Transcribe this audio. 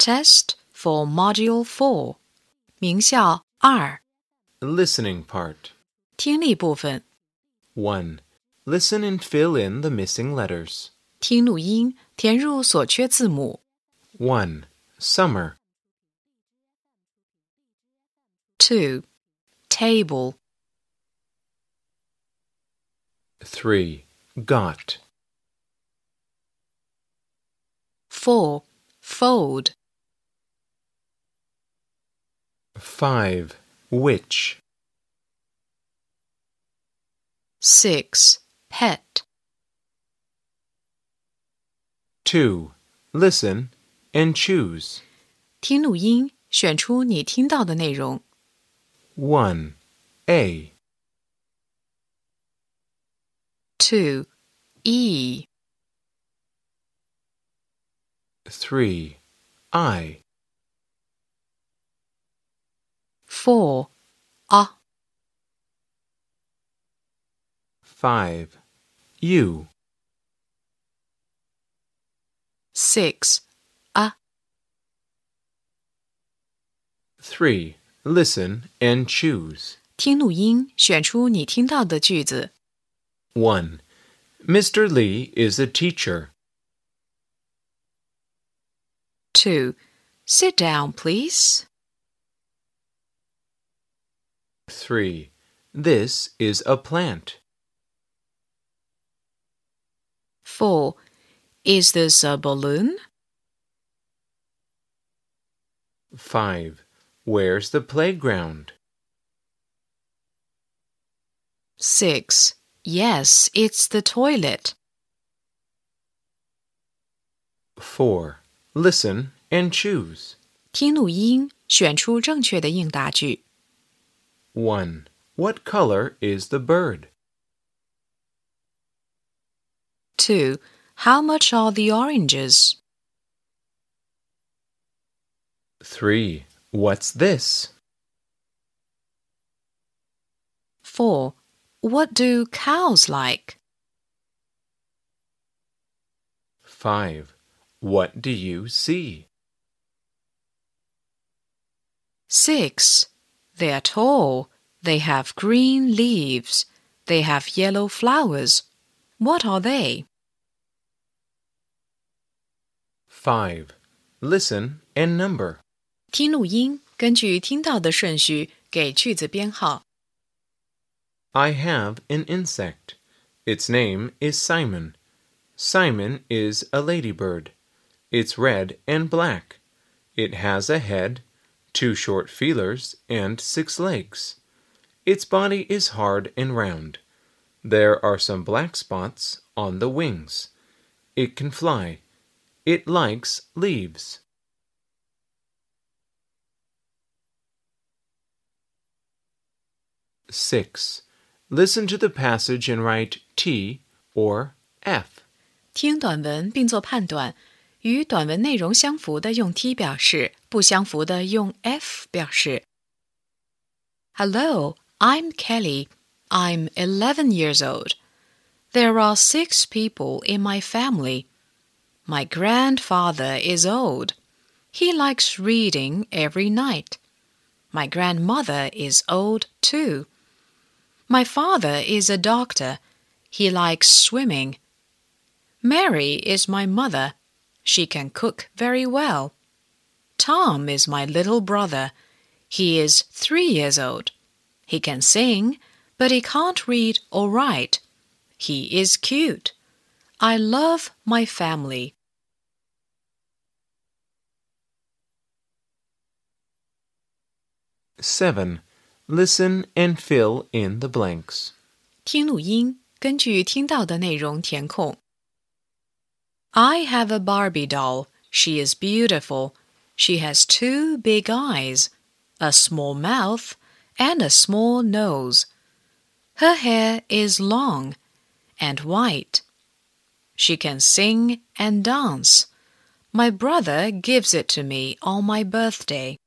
Test for Module 4，名校二 Listening part. 听力部分， 1. Listen and fill in the missing letters. 听录音，填入所缺字母。 1. Summer. 2. Table. 3. Got. 4. Fold. 5. Which. 6. Pet. 2. Listen and choose. 听录音，选出你听到的内容。 1. A. 2. E. 3. I. 4. A. 5. U. 6. A. 3. Listen and choose. 听录音，选出你听到的句子。 1. Mr. Lee is a teacher. 2. Sit down, please. 3. This is a plant. 4. Is this a balloon? 5. Where's the playground? 6. Yes, it's the toilet. 4. Listen and choose. 听录音，选出正确的应答句。 1. What color is the bird? 2. How much are the oranges? 3. What's this? 4. What do cows like? 5. What do you see? 6. They are tall. They have green leaves. They have yellow flowers. What are they? 5. Listen and number. 听录音，根据听到的顺序给句子编号。 I have an insect. Its name is Simon. Simon is a ladybird. It's red and black. It has a head, two short feelers, and six legs. Its body is hard and round. There are some black spots on the wings. It can fly. It likes leaves. Six. Listen to the passage and write T or F. 听短文并做判断， 与短文内容相符的用 T 表示，不相符的用 F 表示。Hello, I'm Kelly. I'm 11 years old. There are six people in my family. My grandfather is old. He likes reading every night. My grandmother is old too. My father is a doctor. He likes swimming. Mary is my mother. She can cook very well. Tom is my little brother. He is three years old. He can sing, but he can't read or write. He is cute. I love my family. Seven. Listen and fill in the blanks. 听录音，根据听到的内容填空。 I have a Barbie doll. She is beautiful. She has two big eyes, a small mouth, and a small nose. Her hair is long and white. She can sing and dance. My brother gives it to me on my birthday.